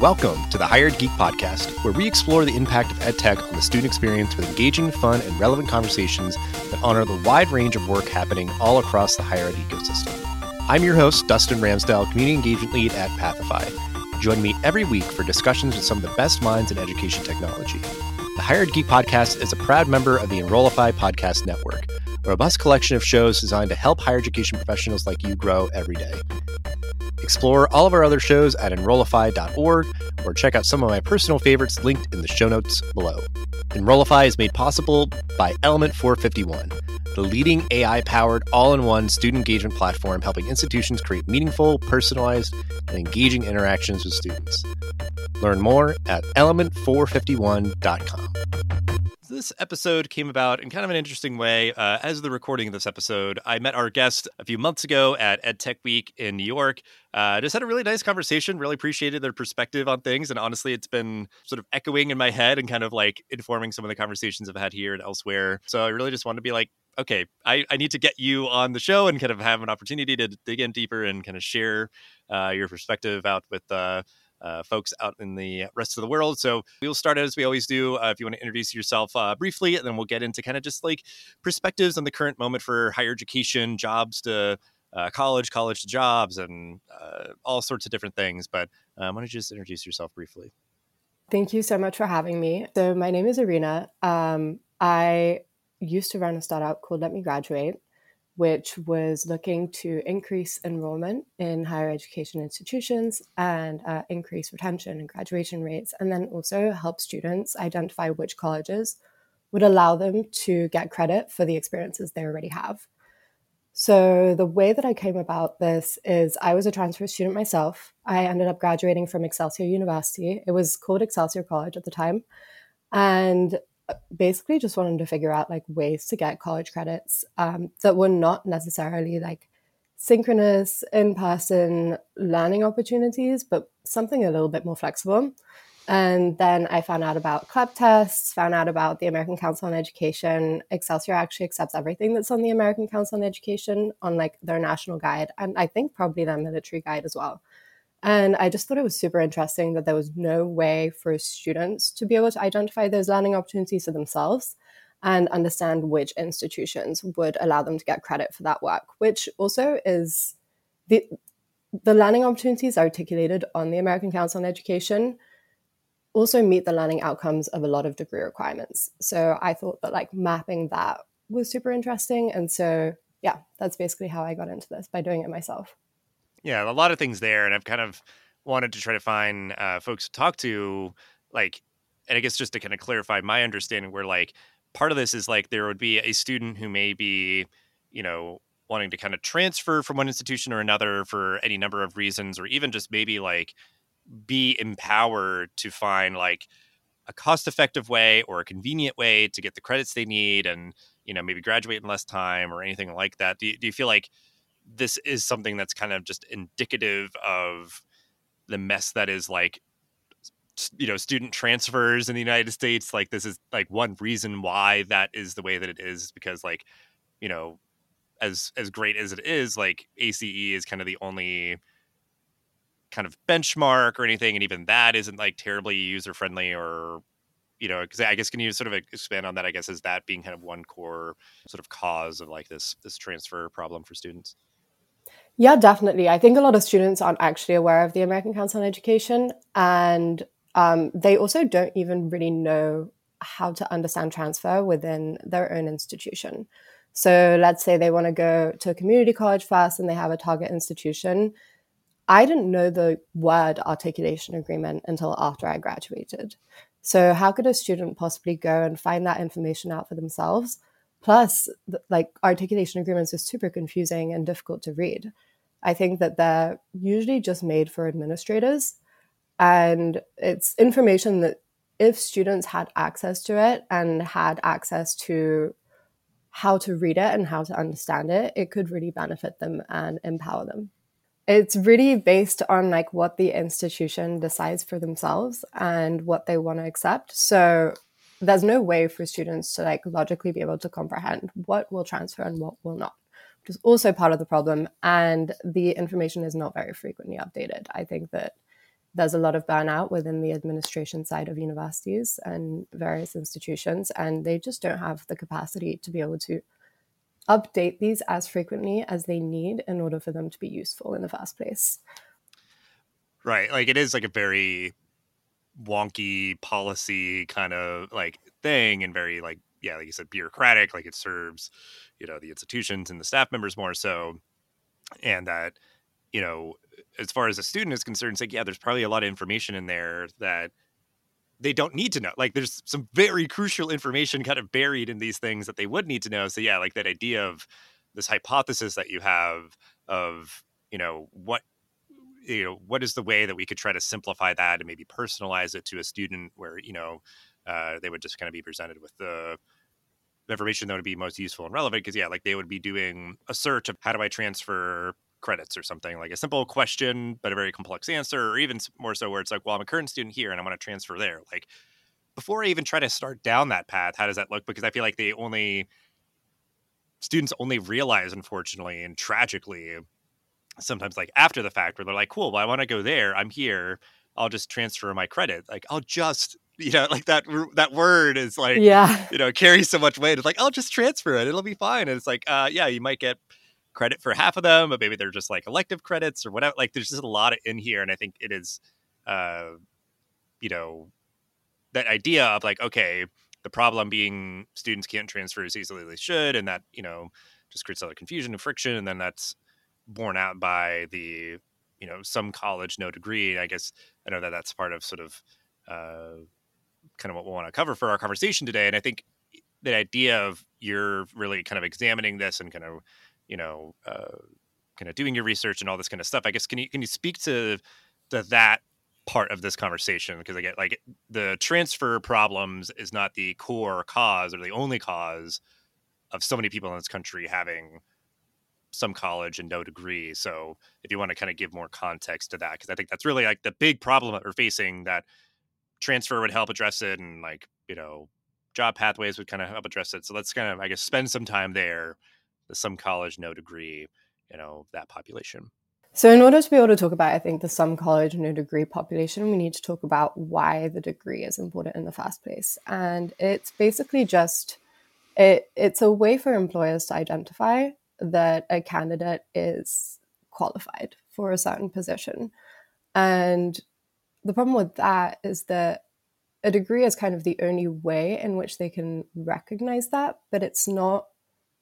Welcome to the Higher Ed Geek Podcast, where we explore the impact of EdTech on the student experience with engaging, fun, and relevant conversations that honor the wide range of work happening all across the higher ed ecosystem. I'm your host, Dustin Ramsdell, Community Engagement Lead at Pathify. Join me every week for discussions with some of the best minds in education technology. The Higher Ed Geek Podcast is a proud member of the Enrollify Podcast Network, a robust collection of shows designed to help higher education professionals like you grow every day. Explore all of our other shows at enrollify.org or check out some of my personal favorites linked in the show notes below. Enrollify is made possible by Element 451, the leading AI powered all in one student engagement platform helping institutions create meaningful, personalized, and engaging interactions with students. Learn more at element451.com. This episode came about in kind of an interesting way. Uh, as the recording of this episode, I met our guest a few months ago at EdTech Week in New York. Uh, just had a really nice conversation. Really appreciated their perspective on things, and honestly, it's been sort of echoing in my head and kind of like informing some of the conversations I've had here and elsewhere. So I really just wanted to be like, okay, I, I need to get you on the show and kind of have an opportunity to dig in deeper and kind of share uh, your perspective out with uh, uh, folks out in the rest of the world. So we'll start as we always do. Uh, if you want to introduce yourself uh, briefly, and then we'll get into kind of just like perspectives on the current moment for higher education, jobs to uh, college, college to jobs, and uh, all sorts of different things. But um, why don't you just introduce yourself briefly? Thank you so much for having me. So my name is Arina. Um, I used to run a startup called Let Me Graduate which was looking to increase enrollment in higher education institutions and uh, increase retention and graduation rates, and then also help students identify which colleges would allow them to get credit for the experiences they already have. So, the way that I came about this is I was a transfer student myself. I ended up graduating from Excelsior University. It was called Excelsior College at the time. And basically just wanted to figure out like ways to get college credits um, that were not necessarily like synchronous in person learning opportunities, but something a little bit more flexible. And then I found out about CLEP tests, found out about the American Council on Education. Excelsior actually accepts everything that's on the American Council on Education on like their national guide, and I think probably their military guide as well. And I just thought it was super interesting that there was no way for students to be able to identify those learning opportunities for themselves and understand which institutions would allow them to get credit for that work, which also is the the learning opportunities articulated on the American Council on Education also meet the learning outcomes of a lot of degree requirements. So I thought that like mapping that was super interesting. And so yeah, that's basically how I got into this by doing it myself yeah, a lot of things there, and I've kind of wanted to try to find uh, folks to talk to, like, and I guess just to kind of clarify my understanding, where like part of this is like there would be a student who may be, you know, wanting to kind of transfer from one institution or another for any number of reasons, or even just maybe like be empowered to find like a cost effective way or a convenient way to get the credits they need and you know maybe graduate in less time or anything like that. Do you, do you feel like this is something that's kind of just indicative of the mess that is like you know student transfers in the united states like this is like one reason why that is the way that it is because like you know as as great as it is like ace is kind of the only kind of benchmark or anything and even that isn't like terribly user friendly or you know because i guess can you sort of expand on that i guess is that being kind of one core sort of cause of like this this transfer problem for students yeah, definitely. I think a lot of students aren't actually aware of the American Council on Education, and um, they also don't even really know how to understand transfer within their own institution. So let's say they want to go to a community college first and they have a target institution. I didn't know the word articulation agreement until after I graduated. So, how could a student possibly go and find that information out for themselves? Plus, like articulation agreements are super confusing and difficult to read. I think that they're usually just made for administrators. And it's information that if students had access to it and had access to how to read it and how to understand it, it could really benefit them and empower them. It's really based on like what the institution decides for themselves and what they want to accept. So there's no way for students to like logically be able to comprehend what will transfer and what will not which is also part of the problem and the information is not very frequently updated i think that there's a lot of burnout within the administration side of universities and various institutions, and they just don't have the capacity to be able to update these as frequently as they need in order for them to be useful in the first place. Right. Like it is like a very wonky policy kind of like thing and very like yeah, like you said, bureaucratic, like it serves, you know, the institutions and the staff members more so. And that, you know, as far as a student is concerned, it's like, yeah, there's probably a lot of information in there that they don't need to know. Like there's some very crucial information kind of buried in these things that they would need to know. So yeah, like that idea of this hypothesis that you have of, you know, what you know, what is the way that we could try to simplify that and maybe personalize it to a student where, you know, uh, they would just kind of be presented with the information that would be most useful and relevant? Because yeah like they would be doing a search of how do i transfer credits or something like a simple question but a very complex answer or even more so where it's like well i'm a current student here and i want to transfer there. Like before i even try to start down that path how does that look? Because i feel like they only students only realize unfortunately and tragically sometimes like after the fact where they're like cool well i want to go there i'm here i'll just transfer my credit like i'll just you know like that that word is like yeah. you know carries so much weight it's like i'll just transfer it it'll be fine and it's like uh yeah you might get credit for half of them but maybe they're just like elective credits or whatever like there's just a lot of in here and i think it is uh you know that idea of like okay the problem being students can't transfer as easily as they should and that you know just creates a lot of confusion and friction and then that's borne out by the you know some college no degree i guess i know that that's part of sort of uh kind of what we want to cover for our conversation today. And I think the idea of you're really kind of examining this and kind of, you know, uh, kind of doing your research and all this kind of stuff. I guess can you can you speak to to that part of this conversation? Because I get like the transfer problems is not the core cause or the only cause of so many people in this country having some college and no degree. So if you want to kind of give more context to that, because I think that's really like the big problem that we're facing that transfer would help address it and like you know job pathways would kind of help address it so let's kind of i guess spend some time there some college no degree you know that population so in order to be able to talk about i think the some college no degree population we need to talk about why the degree is important in the first place and it's basically just it, it's a way for employers to identify that a candidate is qualified for a certain position and the problem with that is that a degree is kind of the only way in which they can recognize that, but it's not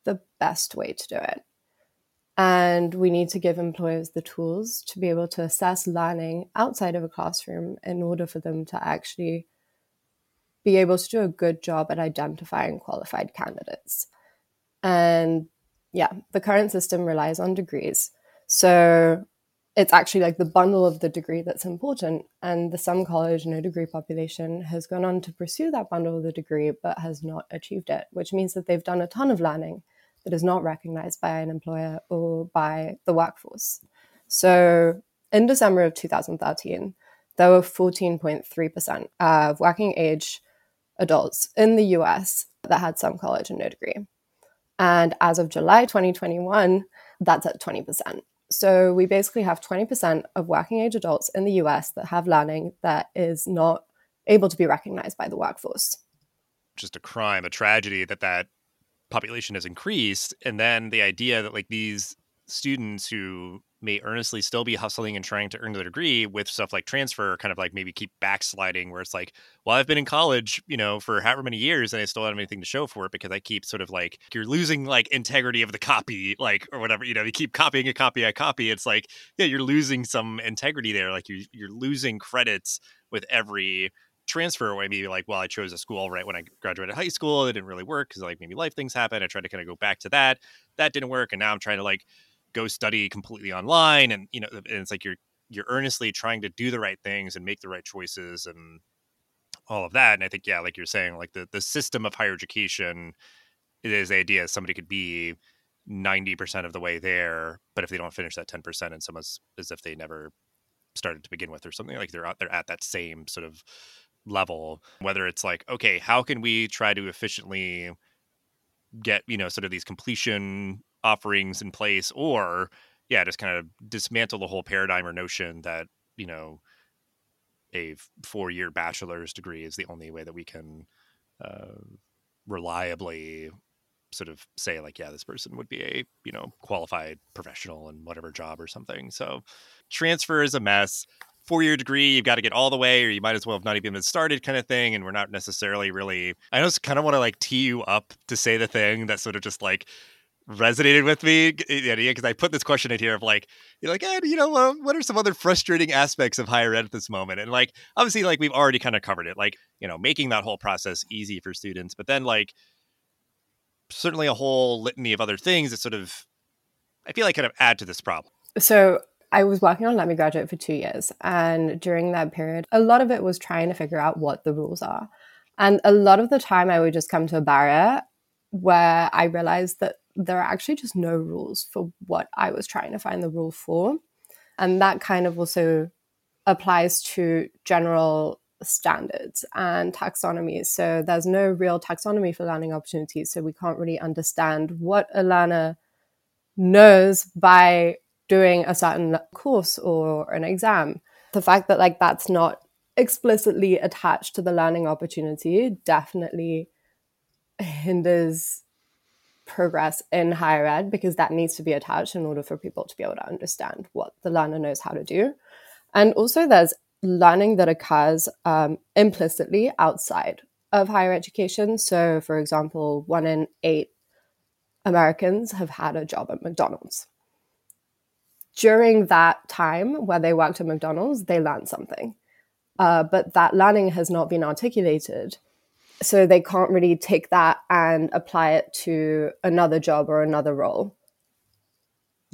the best way to do it. And we need to give employers the tools to be able to assess learning outside of a classroom in order for them to actually be able to do a good job at identifying qualified candidates. And yeah, the current system relies on degrees. So it's actually like the bundle of the degree that's important. And the some college no degree population has gone on to pursue that bundle of the degree, but has not achieved it, which means that they've done a ton of learning that is not recognized by an employer or by the workforce. So in December of 2013, there were 14.3% of working age adults in the US that had some college and no degree. And as of July 2021, that's at 20%. So we basically have 20% of working age adults in the US that have learning that is not able to be recognized by the workforce. Just a crime, a tragedy that that population has increased. And then the idea that like these students who may earnestly still be hustling and trying to earn their degree with stuff like transfer kind of like maybe keep backsliding where it's like well i've been in college you know for however many years and i still don't have anything to show for it because i keep sort of like you're losing like integrity of the copy like or whatever you know you keep copying a copy a copy it's like yeah you're losing some integrity there like you, you're losing credits with every transfer away. Maybe like well i chose a school right when i graduated high school it didn't really work because like maybe life things happen i tried to kind of go back to that that didn't work and now i'm trying to like go study completely online and you know and it's like you're you're earnestly trying to do the right things and make the right choices and all of that and i think yeah like you're saying like the the system of higher education is the idea somebody could be 90% of the way there but if they don't finish that 10% and almost as if they never started to begin with or something like they're out they're at that same sort of level. Whether it's like okay how can we try to efficiently get you know sort of these completion offerings in place or yeah just kind of dismantle the whole paradigm or notion that you know a four year bachelor's degree is the only way that we can uh, reliably sort of say like yeah this person would be a you know qualified professional in whatever job or something. So transfer is a mess. Four year degree you've got to get all the way or you might as well have not even been started kind of thing and we're not necessarily really i just kind of want to like tee you up to say the thing that sort of just like resonated with me because I put this question in here of like you're like eh, you know uh, what are some other frustrating aspects of higher ed at this moment and like obviously like we've already kind of covered it like you know making that whole process easy for students but then like certainly a whole litany of other things that sort of I feel like kind of add to this problem. So I was working on Let Me Graduate for two years. And during that period, a lot of it was trying to figure out what the rules are. And a lot of the time, I would just come to a barrier where I realized that there are actually just no rules for what I was trying to find the rule for. And that kind of also applies to general standards and taxonomies. So there's no real taxonomy for learning opportunities. So we can't really understand what a learner knows by doing a certain course or an exam. The fact that like that's not explicitly attached to the learning opportunity definitely hinders progress in higher ed because that needs to be attached in order for people to be able to understand what the learner knows how to do. And also, there's learning that occurs um, implicitly outside of higher education. So, for example, one in eight Americans have had a job at McDonald's. During that time where they worked at McDonald's, they learned something. Uh, but that learning has not been articulated. So they can't really take that and apply it to another job or another role.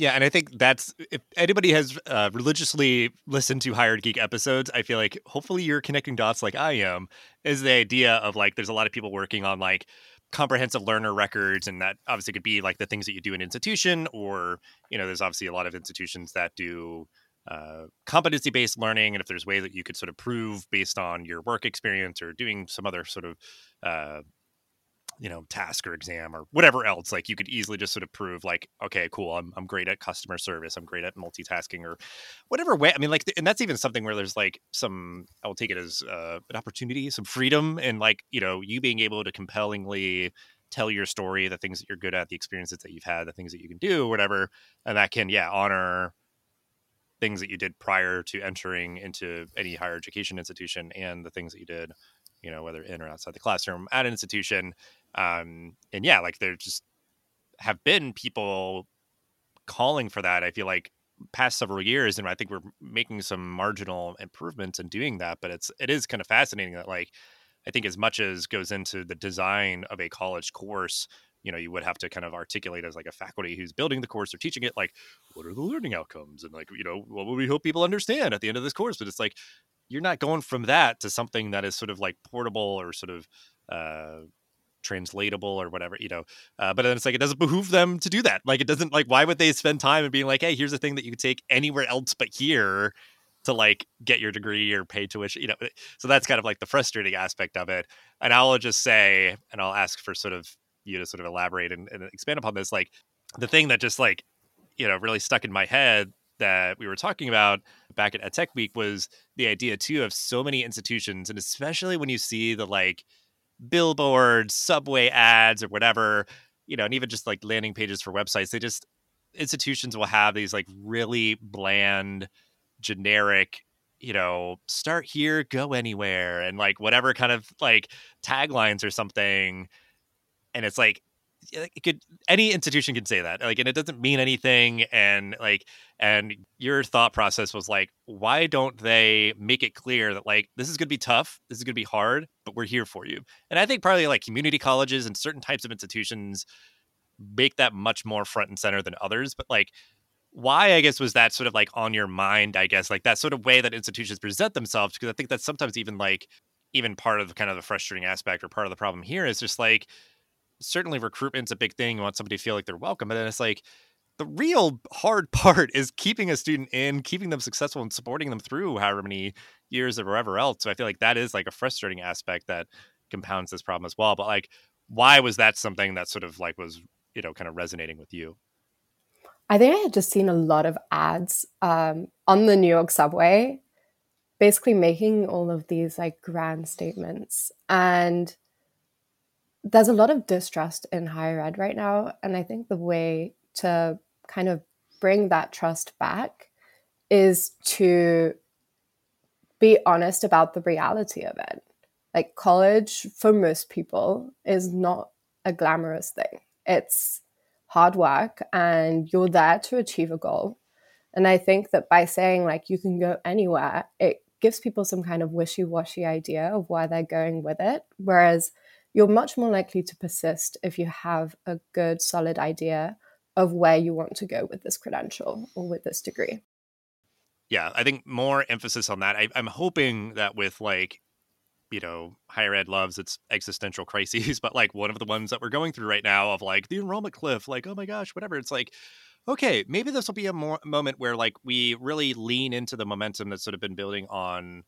Yeah, and I think that's if anybody has uh, religiously listened to Higher Ed Geek episodes, I feel like hopefully you're connecting dots like I am. Is the idea of like there's a lot of people working on like comprehensive learner records, and that obviously could be like the things that you do in institution, or you know, there's obviously a lot of institutions that do uh, competency based learning, and if there's ways that you could sort of prove based on your work experience or doing some other sort of uh, you know task or exam or whatever else like you could easily just sort of prove like okay cool i'm, I'm great at customer service i'm great at multitasking or whatever way i mean like and that's even something where there's like some i will take it as uh, an opportunity some freedom and like you know you being able to compellingly tell your story the things that you're good at the experiences that you've had the things that you can do whatever and that can yeah honor things that you did prior to entering into any higher education institution and the things that you did you know whether in or outside the classroom at an institution um, and yeah, like there just have been people calling for that. I feel like past several years, and I think we're making some marginal improvements in doing that. But it's it is kind of fascinating that like I think as much as goes into the design of a college course, you know, you would have to kind of articulate as like a faculty who's building the course or teaching it, like what are the learning outcomes? And like you know what would we hope people understand at the end of this course. But it's like you're not going from that to something that is sort of like portable or sort of uh, translatable or whatever you know? Uh, but then it's like it doesn't behoove them to do that. Like it doesn't like why would they spend time and being like hey here's a thing that you could take anywhere else but here to like get your degree or pay tuition you know? So that's kind of like the frustrating aspect of it. And i'll just say and i'll ask for sort of you to sort of elaborate and, and expand upon this like the thing that just like you know really stuck in my head that we were talking about back at Tech Week was the idea too of so many institutions, and especially when you see the like billboards, subway ads, or whatever, you know, and even just like landing pages for websites, they just institutions will have these like really bland, generic, you know, start here, go anywhere, and like whatever kind of like taglines or something. And it's like it could any institution can say that like and it doesn't mean anything and like and your thought process was like why don't they make it clear that like this is going to be tough this is going to be hard but we're here for you. And i think probably like community colleges and certain types of institutions make that much more front and center than others but like why i guess was that sort of like on your mind i guess like that sort of way that institutions present themselves? Because i think that's sometimes even like even part of kind of the frustrating aspect or part of the problem here is just like certainly recruitment's a big thing. You want somebody to feel like they're welcome. But then it's like the real hard part is keeping a student in, keeping them successful and supporting them through however many years or whatever else. So I feel like that is like a frustrating aspect that compounds this problem as well. But like, why was that something that sort of like was, you know, kind of resonating with you? I think I had just seen a lot of ads um, on the New York subway basically making all of these like grand statements. And there's a lot of distrust in higher ed right now. And I think the way to kind of bring that trust back is to be honest about the reality of it. Like college for most people is not a glamorous thing. It's hard work and you're there to achieve a goal. And I think that by saying like you can go anywhere, it gives people some kind of wishy-washy idea of where they're going with it. Whereas you're much more likely to persist if you have a good solid idea of where you want to go with this credential or with this degree yeah, I think more emphasis on that. I, I'm hoping that with like, you know, higher ed loves its existential crises, but like one of the ones that we're going through right now of like the enrollment cliff, like, oh my gosh, whatever. It's like, okay, maybe this will be a more moment where like we really lean into the momentum that's sort of been building on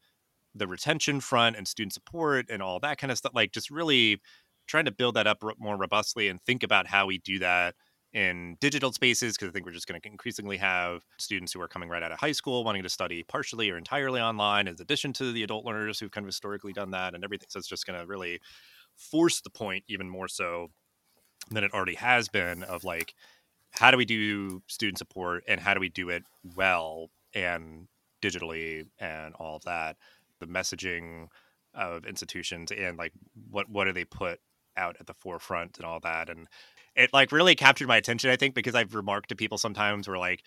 the retention front and student support and all that kind of stuff. Like just really trying to build that up more robustly and think about how we do that in digital spaces because I think we're just going to increasingly have students who are coming right out of high school wanting to study partially or entirely online, in addition to the adult learners who've kind of historically done that and everything. So it's just going to really force the point even more so than it already has been of like, how do we do student support and how do we do it well and digitally and all of that? The messaging of institutions and like what what do they put out at the forefront and all that and it like really captured my attention i think because i've remarked to people sometimes where like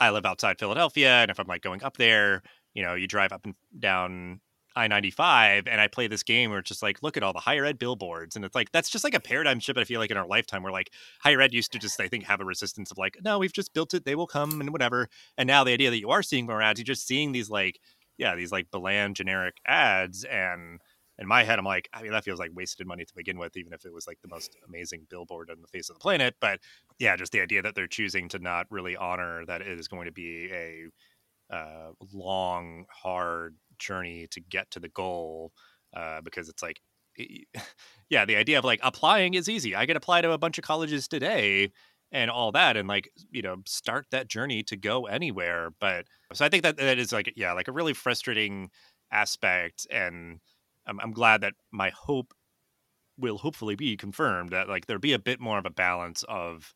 i live outside philadelphia and if i'm like going up there you know you drive up and down i-95 and i play this game where it's just like look at all the higher ed billboards and it's like that's just like a paradigm shift i feel like in our lifetime where like higher ed used to just i think have a resistance of like no we've just built it they will come and whatever and now the idea that you are seeing more ads you're just seeing these like yeah these like bland generic ads and in my head, I'm like, I mean, that feels like wasted money to begin with, even if it was like the most amazing billboard on the face of the planet. But yeah, just the idea that they're choosing to not really honor that it is going to be a uh, long, hard journey to get to the goal, uh, because it's like, yeah, the idea of like applying is easy. I could apply to a bunch of colleges today and all that and like you know start that journey to go anywhere but so i think that that is like yeah like a really frustrating aspect and I'm, I'm glad that my hope will hopefully be confirmed that like there'll be a bit more of a balance of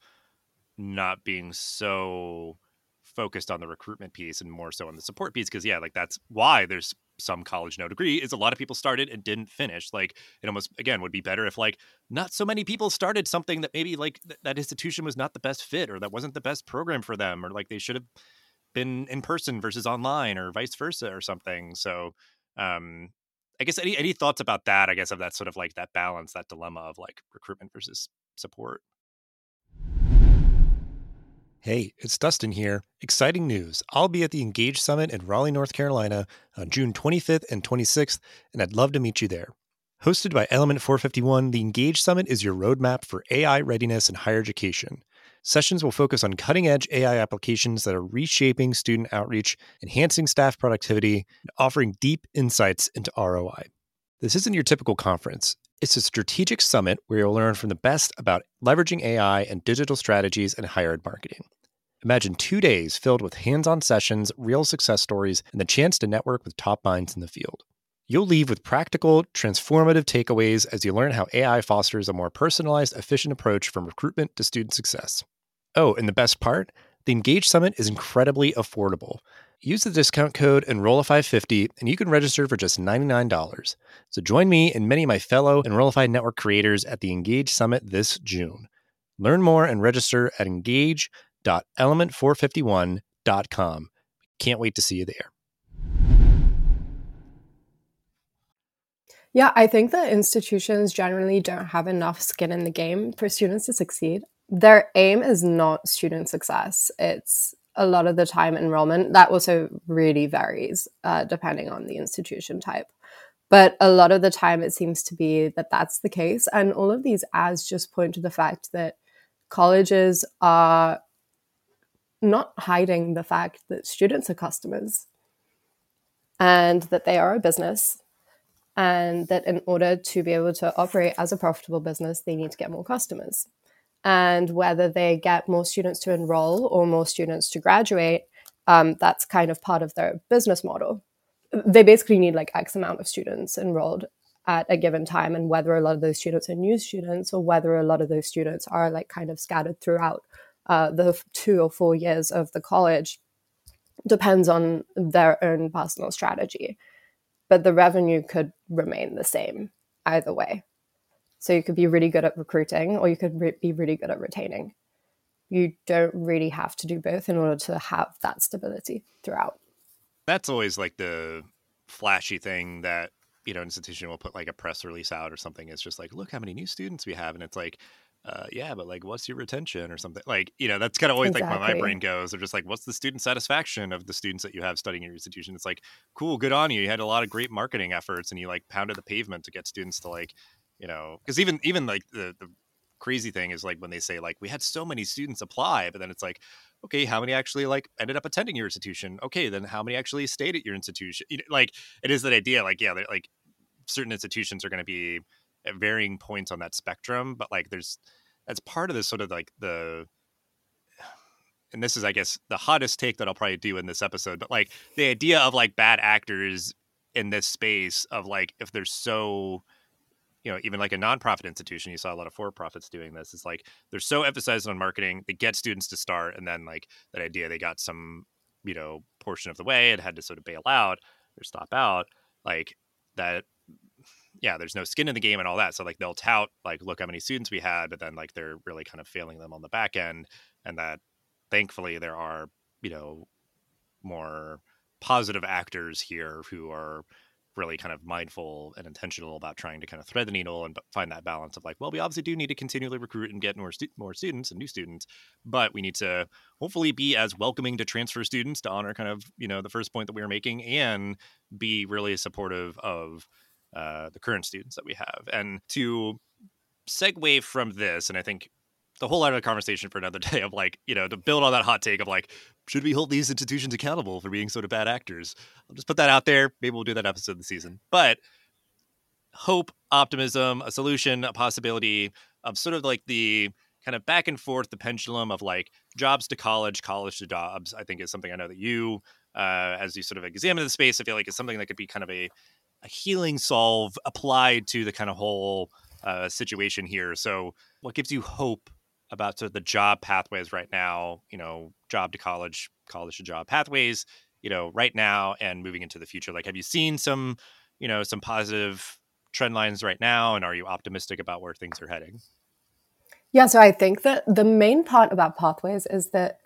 not being so focused on the recruitment piece and more so on the support piece because yeah like that's why there's some college no degree is a lot of people started and didn't finish like it almost again would be better if like not so many people started something that maybe like th- that institution was not the best fit or that wasn't the best program for them or like they should have been in person versus online or vice versa or something so um I guess any any thoughts about that? I guess of that sort of like that balance, that dilemma of like recruitment versus support. Hey, it's Dustin here. Exciting news. I'll be at the Engage Summit in Raleigh, North Carolina on June 25th and 26th, and I'd love to meet you there. Hosted by Element 451, the Engage Summit is your roadmap for AI readiness in higher education. Sessions will focus on cutting edge AI applications that are reshaping student outreach, enhancing staff productivity, and offering deep insights into ROI. This isn't your typical conference. It's a strategic summit where you'll learn from the best about leveraging AI and digital strategies in higher ed marketing. Imagine two days filled with hands on sessions, real success stories, and the chance to network with top minds in the field. You'll leave with practical, transformative takeaways as you learn how AI fosters a more personalized, efficient approach from recruitment to student success. Oh, and the best part? The Engage Summit is incredibly affordable. Use the discount code Enrollify50 and you can register for just $99. So join me and many of my fellow Enrollify Network creators at the Engage Summit this June. Learn more and register at engage.element451.com. Can't wait to see you there. Yeah, I think that institutions generally don't have enough skin in the game for students to succeed. Their aim is not student success. It's a lot of the time enrollment. That also really varies uh, depending on the institution type. But a lot of the time, it seems to be that that's the case. And all of these ads just point to the fact that colleges are not hiding the fact that students are customers and that they are a business and that in order to be able to operate as a profitable business, they need to get more customers. And whether they get more students to enroll or more students to graduate, um, that's kind of part of their business model. they basically need like X amount of students enrolled at a given time and whether a lot of those students are new students or whether a lot of those students are like kind of scattered throughout uh, the two or four years of the college depends on their own personal strategy but the revenue could remain the same either way so you could be really good at recruiting or you could re- be really good at retaining you don't really have to do both in order to have that stability throughout that's always like the flashy thing that you know, an institution will put like a press release out or something. It's just like, look how many new students we have, and it's like, uh, yeah, but like, what's your retention or something? Like, you know, that's kind of always exactly. like where my brain goes. They're just like, what's the student satisfaction of the students that you have studying in your institution? It's like, cool, good on you. You had a lot of great marketing efforts, and you like pounded the pavement to get students to like, you know, because even even like the the crazy thing is like when they say like we had so many students apply, but then it's like, okay, how many actually like ended up attending your institution? Okay, then how many actually stayed at your institution? You know, like it is that idea, like yeah, like certain institutions are going to be at varying points on that spectrum, but like there's that's part of this sort of like the and this is I guess the hottest take that I'll probably do in this episode, but like the idea of like bad actors in this space of like if they're so you know even like a nonprofit institution you saw a lot of for-profits doing this it's like they're so emphasized on marketing they get students to start and then like that idea they got some you know portion of the way and had to sort of bail out or stop out like that yeah, there's no skin in the game and all that. So like they'll tout like, look how many students we had, but then like they're really kind of failing them on the back end. And that thankfully there are, you know, more positive actors here who are really kind of mindful and intentional about trying to kind of thread the needle and find that balance of like, well, we obviously do need to continually recruit and get more stu- more students and new students, but we need to hopefully be as welcoming to transfer students to honor kind of you know the first point that we were making and be really supportive of uh, the current students that we have. And to segue from this, and I think the whole lot of the conversation for another day of like, you know, to build on that hot take of like, should we hold these institutions accountable for being sort of bad actors? I'll just put that out there. Maybe we'll do that episode of the season. But hope, optimism, a solution, a possibility of sort of like the kind of back and forth, the pendulum of like jobs to college, college to jobs, I think is something I know that you, uh, as you sort of examine the space, I feel like is something that could be kind of a a healing solve applied to the kind of whole uh, situation here. So, what gives you hope about sort of the job pathways right now? You know, job to college, college to job pathways. You know, right now and moving into the future. Like, have you seen some, you know, some positive trend lines right now, and are you optimistic about where things are heading? Yeah, so I think that the main part about pathways is that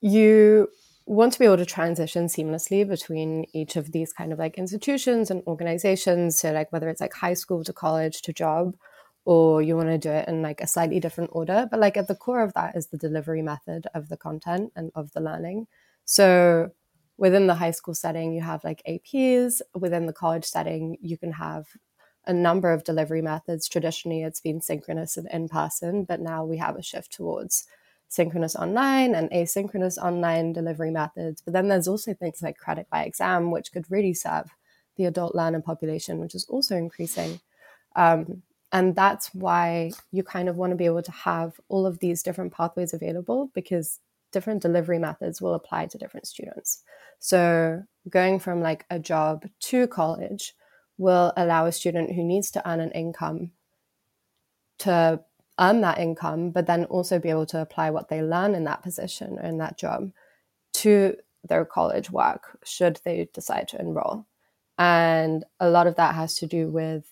you want to be able to transition seamlessly between each of these kind of like institutions and organizations. So, like, whether it's like high school to college to job, or you want to do it in like a slightly different order. But, like, at the core of that is the delivery method of the content and of the learning. So, within the high school setting, you have like APs. Within the college setting, you can have a number of delivery methods. Traditionally, it's been synchronous and in person, but now we have a shift towards synchronous online and asynchronous online delivery methods. But then there's also things like credit by exam, which could really serve the adult learner population, which is also increasing. Um, and that's why you kind of want to be able to have all of these different pathways available because different delivery methods will apply to different students. So going from like a job to college will allow a student who needs to earn an income to earn that income, but then also be able to apply what they learn in that position or in that job to their college work should they decide to enroll. And a lot of that has to do with,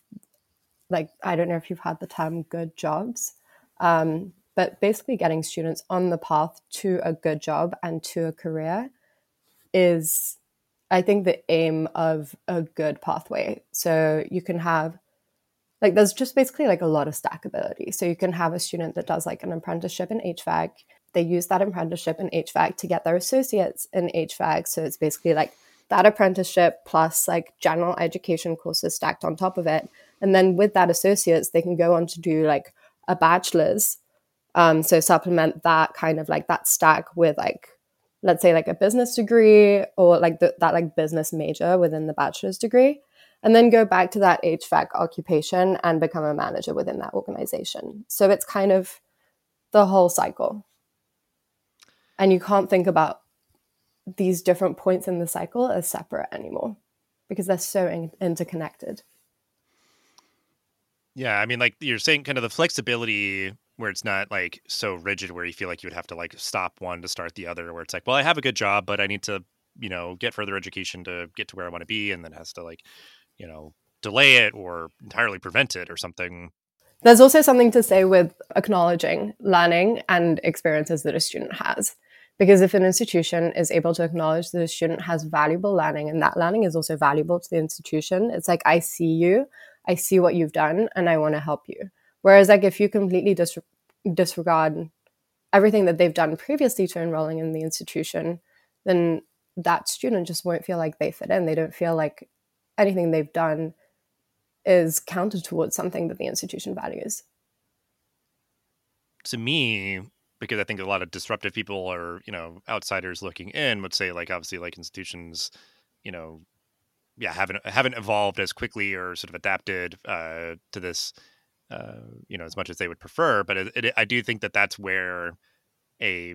like, I don't know if you've had the term good jobs, um, but basically getting students on the path to a good job and to a career is, I think, the aim of a good pathway. So you can have like there's just basically like a lot of stackability. So you can have a student that does like an apprenticeship in HVAC. They use that apprenticeship in HVAC to get their associates in HVAC. So it's basically like that apprenticeship plus like general education courses stacked on top of it. And then with that associates, they can go on to do like a bachelor's. Um, so supplement that kind of like that stack with like let's say like a business degree or like the, that like business major within the bachelor's degree and then go back to that HVAC occupation and become a manager within that organization. So it's kind of the whole cycle. And you can't think about these different points in the cycle as separate anymore. because they're so in- interconnected. Yeah, I mean, like you're saying, kind of the flexibility where it's not like so rigid, where you feel like you would have to like stop one to start the other. Where it's like, well, I have a good job, but I need to, you know, get further education to get to where I want to be, and then has to like, you know, delay it or entirely prevent it or something. There's also something to say with acknowledging learning and experiences that a student has. Because if an institution is able to acknowledge that a student has valuable learning and that learning is also valuable to the institution, it's like, I see you, I see what you've done, and I want to help you. Whereas, like, if you completely dis- disregard everything that they've done previously to enrolling in the institution, then that student just won't feel like they fit in. They don't feel like anything they've done is counted towards something that the institution values. To me, because I think a lot of disruptive people or you know outsiders looking in would say like obviously like institutions, you know, yeah haven't haven't evolved as quickly or sort of adapted uh, to this, uh, you know, as much as they would prefer. But it, it, I do think that that's where a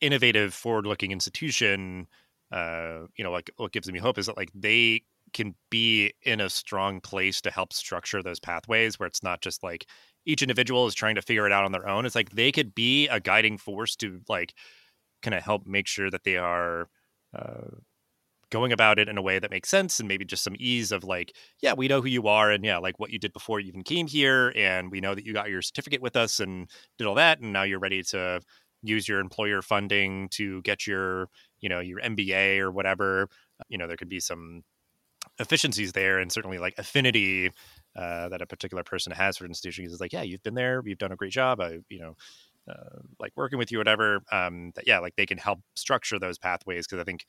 innovative, forward-looking institution, uh, you know, like what gives me hope is that like they can be in a strong place to help structure those pathways where it's not just like each individual is trying to figure it out on their own it's like they could be a guiding force to like kind of help make sure that they are uh, going about it in a way that makes sense and maybe just some ease of like yeah we know who you are and yeah like what you did before you even came here and we know that you got your certificate with us and did all that and now you're ready to use your employer funding to get your you know your mba or whatever. You know there could be some efficiencies there and certainly like affinity uh, that a particular person has for institutions is like yeah you've been there you've done a great job i you know uh, like working with you whatever um, that yeah like they can help structure those pathways because i think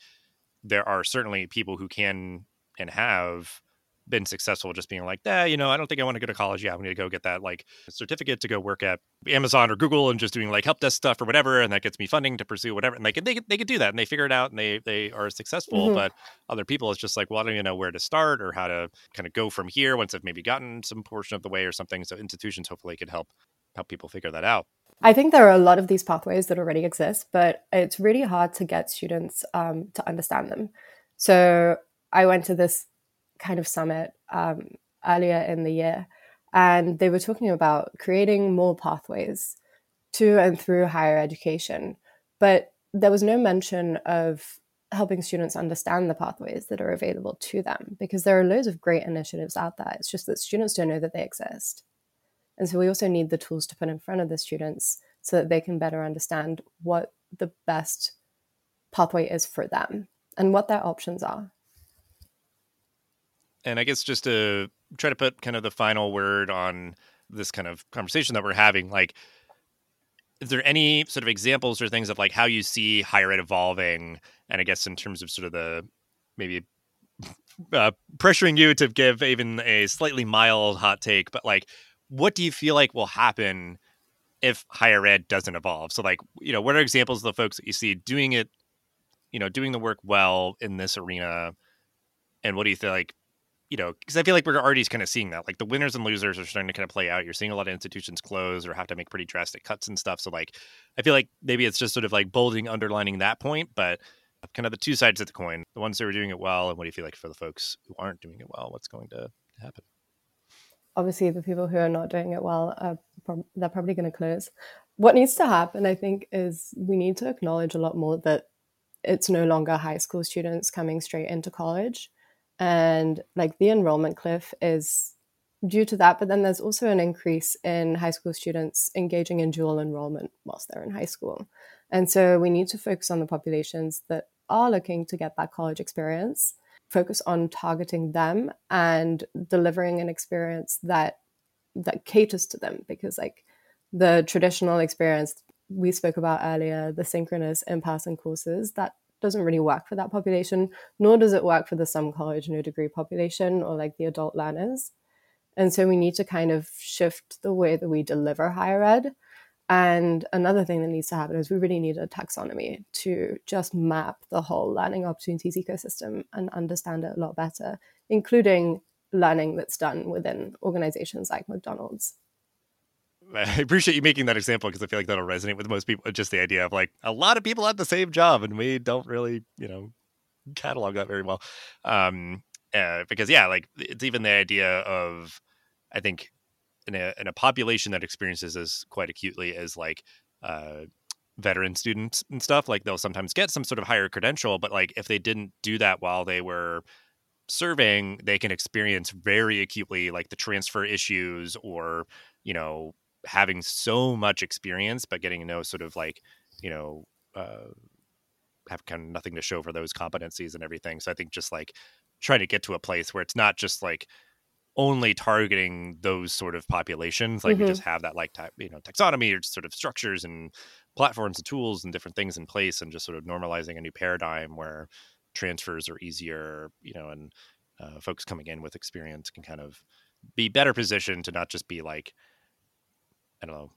there are certainly people who can and have been successful just being like, yeah, you know, I don't think I want to go to college. Yeah, I'm going to go get that like certificate to go work at Amazon or Google and just doing like help desk stuff or whatever, and that gets me funding to pursue whatever. And they can they they could do that and they figure it out and they they are successful. Mm-hmm. But other people, it's just like, well, I don't even know where to start or how to kind of go from here once I've maybe gotten some portion of the way or something. So institutions hopefully could help help people figure that out. I think there are a lot of these pathways that already exist, but it's really hard to get students um, to understand them. So I went to this kind of summit um, earlier in the year, and they were talking about creating more pathways to and through higher education. But there was no mention of helping students understand the pathways that are available to them because there are loads of great initiatives out there. It's just that students don't know that they exist. And so we also need the tools to put in front of the students so that they can better understand what the best pathway is for them and what their options are and I guess just to try to put kind of the final word on this kind of conversation that we're having, like, is there any sort of examples or things of like how you see higher ed evolving? And I guess in terms of sort of the maybe uh, pressuring you to give even a slightly mild hot take, but like, what do you feel like will happen if higher ed doesn't evolve? So, like, you know, what are examples of the folks that you see doing it, you know, doing the work well in this arena? And what do you feel like you know, because I feel like we're already kind of seeing that. Like the winners and losers are starting to kind of play out. You're seeing a lot of institutions close or have to make pretty drastic cuts and stuff. So like, I feel like maybe it's just sort of like bolding, underlining that point, but kind of the two sides of the coin. The ones that are doing it well, and what do you feel like for the folks who aren't doing it well? What's going to happen? Obviously, the people who are not doing it well, are prob- they're probably going to close. What needs to happen, I think, is we need to acknowledge a lot more that it's no longer high school students coming straight into college. And like the enrollment cliff is due to that but then there's also an increase in high school students engaging in dual enrollment whilst they're in high school. And so we need to focus on the populations that are looking to get that college experience focus on targeting them and delivering an experience that that caters to them because like the traditional experience we spoke about earlier the synchronous in-person courses that doesn't really work for that population, nor does it work for the some college, no degree population or like the adult learners. And so we need to kind of shift the way that we deliver higher ed. And another thing that needs to happen is we really need a taxonomy to just map the whole learning opportunities ecosystem and understand it a lot better, including learning that's done within organizations like McDonald's. I appreciate you making that example because I feel like that'll resonate with most people. Just the idea of like a lot of people have the same job and we don't really, you know, catalog that very well. Um, uh, because yeah, like it's even the idea of I think in a in a population that experiences this quite acutely as like uh, veteran students and stuff, like they'll sometimes get some sort of higher credential, but like if they didn't do that while they were serving, they can experience very acutely like the transfer issues or you know having so much experience but getting no sort of like you know uh, have kind of nothing to show for those competencies and everything. So I think just like trying to get to a place where it's not just like only targeting those sort of populations like mm-hmm. we just have that like type you know taxonomy or sort of structures and platforms and tools and different things in place and just sort of normalizing a new paradigm where transfers are easier you know and uh, folks coming in with experience can kind of be better positioned to not just be like i don't know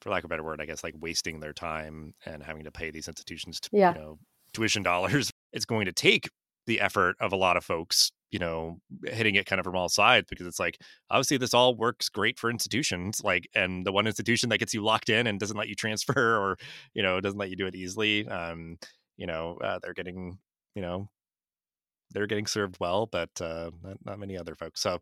for lack of a better word i guess like wasting their time and having to pay these institutions to, yeah. you know tuition dollars it's going to take the effort of a lot of folks you know hitting it kind of from all sides because it's like obviously this all works great for institutions like and the one institution that gets you locked in and doesn't let you transfer or you know doesn't let you do it easily um you know uh, they're getting you know they're getting served well but uh not, not many other folks so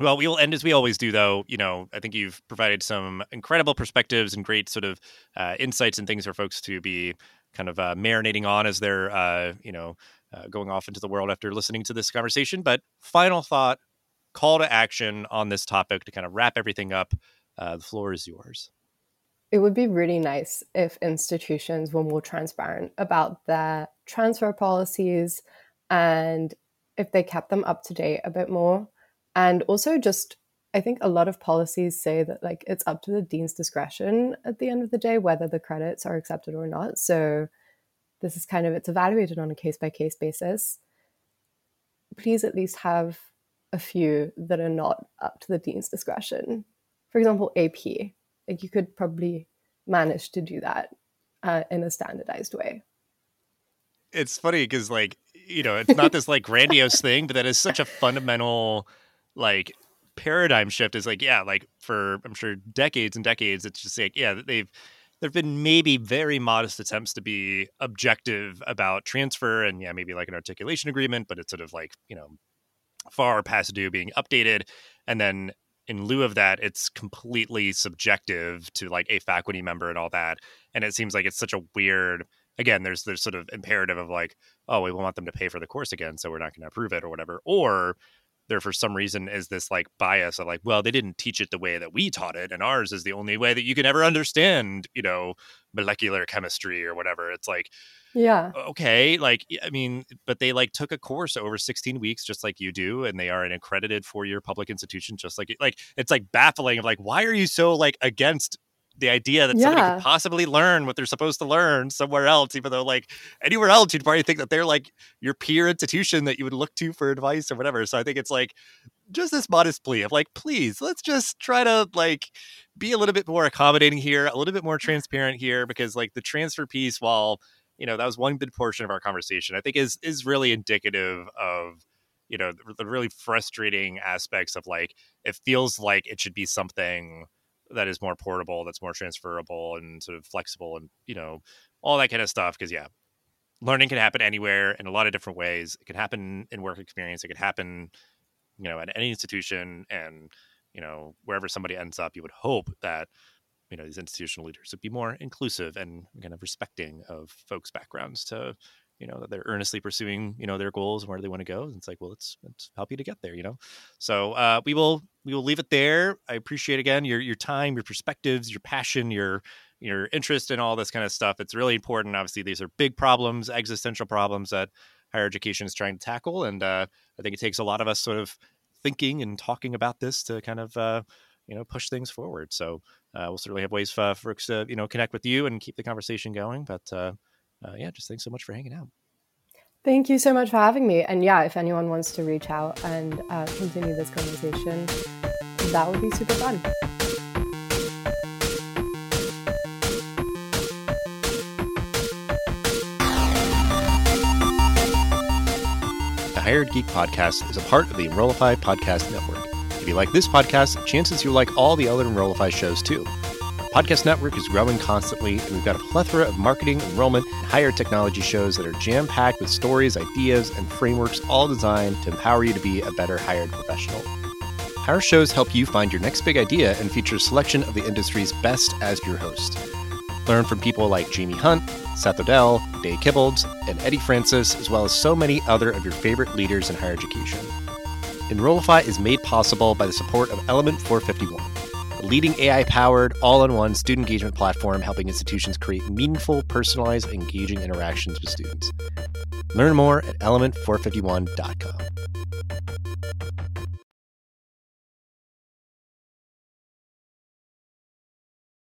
well, we will end as we always do, though. You know, I think you've provided some incredible perspectives and great sort of uh, insights and things for folks to be kind of uh, marinating on as they're, uh, you know, uh, going off into the world after listening to this conversation. But final thought, call to action on this topic to kind of wrap everything up. Uh, the floor is yours. It would be really nice if institutions were more transparent about their transfer policies and if they kept them up to date a bit more. And also, just I think a lot of policies say that like it's up to the dean's discretion at the end of the day whether the credits are accepted or not. So this is kind of it's evaluated on a case by case basis. Please at least have a few that are not up to the dean's discretion. For example ap like you could probably manage to do that uh, in a standardized way. It's funny because like you know it's not this like grandiose thing but that is such a fundamental like paradigm shift is like yeah like for i'm sure decades and decades it's just like yeah they've there have been maybe very modest attempts to be objective about transfer and yeah maybe like an articulation agreement but it's sort of like you know far past due being updated. And then in lieu of that it's completely subjective to like a faculty member and all that. And it seems like it's such a weird again there's there's sort of imperative of like oh we want them to pay for the course again so we're not going to approve it or whatever. Or there for some reason is this like bias of like well they didn't teach it the way that we taught it and ours is the only way that you can ever understand you know molecular chemistry or whatever. It's like yeah. Okay like i mean but they like took a course over 16 weeks just like you do and they are an accredited four year public institution just like like it's like baffling of like why are you so like against the idea that yeah. somebody could possibly learn what they're supposed to learn somewhere else, even though like anywhere else, you'd probably think that they're like your peer institution that you would look to for advice or whatever. So I think it's like just this modest plea of like, please, let's just try to like be a little bit more accommodating here, a little bit more transparent here, because like the transfer piece, while you know that was one big portion of our conversation, I think is is really indicative of you know the, the really frustrating aspects of like it feels like it should be something that is more portable, that's more transferable and sort of flexible and, you know, all that kind of stuff. Cause yeah, learning can happen anywhere in a lot of different ways. It can happen in work experience. It could happen, you know, at any institution and, you know, wherever somebody ends up, you would hope that, you know, these institutional leaders would be more inclusive and kind of respecting of folks' backgrounds to, you know that they're earnestly pursuing you know their goals and where they want to go and it's like well let's let's help you to get there you know? So uh, we will we will leave it there. I appreciate again your your time your perspectives your passion your your interest in all this kind of stuff. It's really important obviously these are big problems existential problems that higher education is trying to tackle and uh, i think it takes a lot of us sort of thinking and talking about this to kind of uh, you know push things forward. So uh, we'll certainly have ways for folks to you know connect with you and keep the conversation going but uh, yeah, just thanks so much for hanging out. Thank you so much for having me. And yeah, if anyone wants to reach out and uh, continue this conversation, that would be super fun. The Higher Ed Geek Podcast is a part of the Enrollify Podcast Network. If you like this podcast, chances you like all the other Enrollify shows too. Podcast network is growing constantly, and we've got a plethora of marketing, enrollment, and higher technology shows that are jam packed with stories, ideas, and frameworks all designed to empower you to be a better higher ed professional. Our shows help you find your next big idea and feature a selection of the industry's best as your host. Learn from people like Jamie Hunt, Seth Odell, Dave Kibbles, and Eddie Francis, as well as so many other of your favorite leaders in higher education. Enrollify is made possible by the support of Element 451 a leading AI powered, all in one student engagement platform helping institutions create meaningful, personalized, engaging interactions with students. Learn more at element451.com.